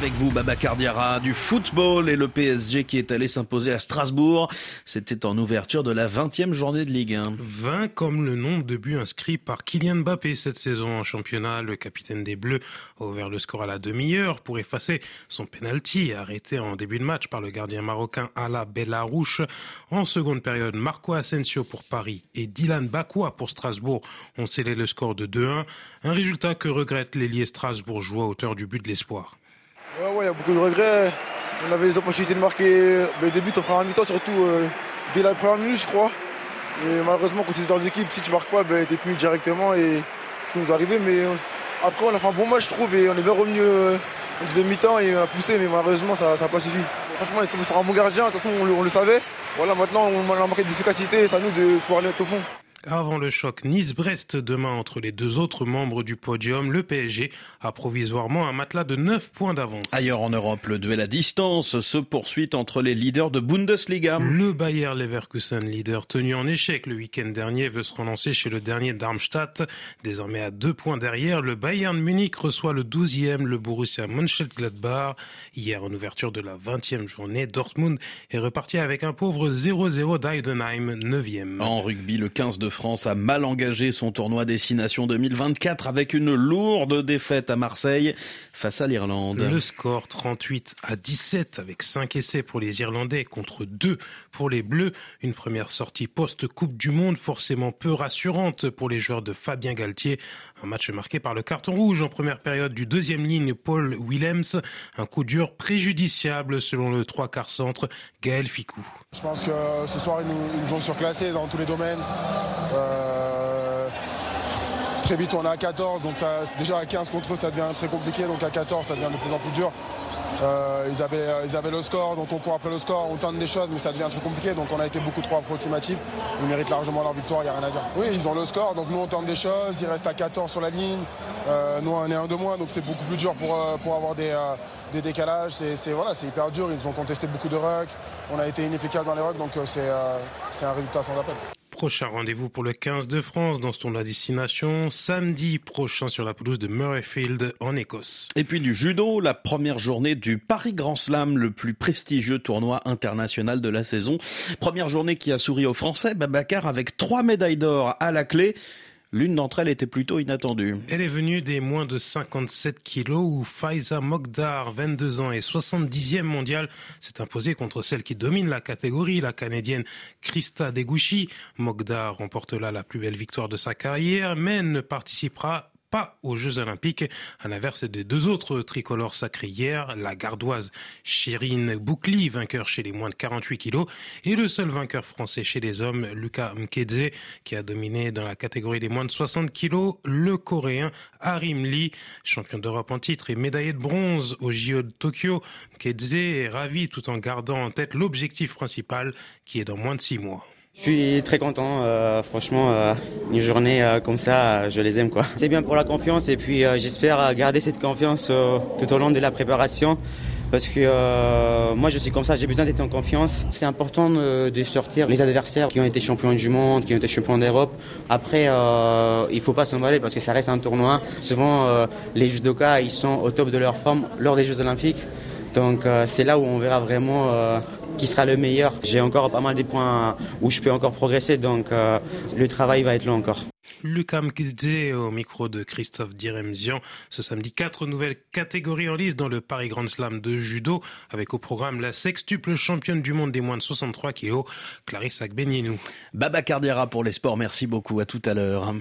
Avec vous, Baba Cardiara, du football et le PSG qui est allé s'imposer à Strasbourg. C'était en ouverture de la 20e journée de Ligue 1. 20 comme le nombre de buts inscrits par Kylian Mbappé cette saison en championnat. Le capitaine des Bleus a ouvert le score à la demi-heure pour effacer son penalty arrêté en début de match par le gardien marocain Ala Bellarouche. En seconde période, Marco Asensio pour Paris et Dylan Bakwa pour Strasbourg ont scellé le score de 2-1. Un résultat que regrette l'ailier strasbourgeois auteur du but de l'espoir. Ouais, ouais, il y a beaucoup de regrets. On avait les opportunités de marquer des buts en première mi-temps, surtout euh, dès la première minute, je crois. Et malheureusement, quand c'est dans l'équipe, si tu marques pas, ben, t'es plus directement et ce qui nous est. Mais euh, après, on a fait un bon match, je trouve, et on est bien revenu euh, en deuxième mi-temps et on a poussé, mais malheureusement, ça n'a pas suffi. Franchement, on est tombé sur un bon gardien, de toute façon, on, le savait. Voilà, maintenant, on a marqué d'efficacité, c'est à nous de pouvoir aller au fond. Avant le choc Nice-Brest demain entre les deux autres membres du podium, le PSG a provisoirement un matelas de 9 points d'avance. Ailleurs en Europe, le duel à distance se poursuit entre les leaders de Bundesliga. Le Bayer Leverkusen, leader tenu en échec le week-end dernier, veut se relancer chez le dernier Darmstadt. Désormais à deux points derrière, le Bayern Munich reçoit le 12e, le Borussia Mönchengladbach. Hier, en ouverture de la 20e journée, Dortmund est reparti avec un pauvre 0-0 d'Eidenheim, 9e. En rugby, le 15 de France a mal engagé son tournoi Destination 2024 avec une lourde défaite à Marseille face à l'Irlande. Le score 38 à 17 avec 5 essais pour les Irlandais contre 2 pour les Bleus. Une première sortie post-Coupe du Monde forcément peu rassurante pour les joueurs de Fabien Galtier. Un match marqué par le carton rouge en première période du deuxième ligne Paul Willems. Un coup dur préjudiciable selon le trois quarts centre Gaël Ficou. Je pense que ce soir ils nous, ils ont surclassé dans tous les domaines. Euh, très vite on est à 14, donc déjà à 15 contre eux ça devient très compliqué, donc à 14 ça devient de plus en plus dur. Euh, ils, avaient, euh, ils avaient le score, donc on court après le score, on tente des choses, mais ça devient très compliqué. Donc on a été beaucoup trop approximatif. Ils méritent largement leur victoire, il n'y a rien à dire. Oui, ils ont le score, donc nous on tente des choses, ils restent à 14 sur la ligne. nous on est un de moins, donc c'est beaucoup plus dur pour, pour avoir des, des décalages. C'est voilà, hyper dur, ils ont contesté beaucoup de rucks. On a été inefficace dans les rucks, donc c'est un résultat sans appel prochain rendez-vous pour le 15 de France dans ce tournoi destination, samedi prochain sur la pelouse de Murrayfield en Écosse. Et puis du judo, la première journée du Paris Grand Slam, le plus prestigieux tournoi international de la saison. Première journée qui a souri aux Français, Babacar avec trois médailles d'or à la clé. L'une d'entre elles était plutôt inattendue. Elle est venue des moins de 57 kilos où Faiza Mogdar, 22 ans et 70e mondial, s'est imposée contre celle qui domine la catégorie, la canadienne Krista Deguchi. Mogdar remporte là la plus belle victoire de sa carrière, mais ne participera pas aux Jeux Olympiques, à l'inverse des deux autres tricolores sacrés hier, la gardoise Chirine Boukli, vainqueur chez les moins de 48 kilos, et le seul vainqueur français chez les hommes, Luca Mkedze, qui a dominé dans la catégorie des moins de 60 kilos, le coréen Harim Lee, champion d'Europe en titre et médaillé de bronze au JO de Tokyo. Mkedze est ravi tout en gardant en tête l'objectif principal qui est dans moins de six mois. Je suis très content, euh, franchement, euh, une journée euh, comme ça, je les aime quoi. C'est bien pour la confiance et puis j'espère garder cette confiance tout au long de la préparation parce que moi je suis comme ça, j'ai besoin d'être en confiance. C'est important de sortir les adversaires qui ont été champions du monde, qui ont été champions d'Europe. Après, il faut pas s'emballer parce que ça reste un tournoi. Souvent, les judokas, ils sont au top de leur forme lors des Jeux Olympiques. Donc c'est là où on verra vraiment qui sera le meilleur. J'ai encore pas mal de points où je peux encore progresser, donc euh, le travail va être long encore. Lucam Kizze au micro de Christophe Diremzian. Ce samedi, quatre nouvelles catégories en liste dans le Paris Grand Slam de judo, avec au programme la sextuple championne du monde des moins de 63 kilos, Clarisse Agbenienou. Baba Cardiera pour les sports, merci beaucoup, à tout à l'heure.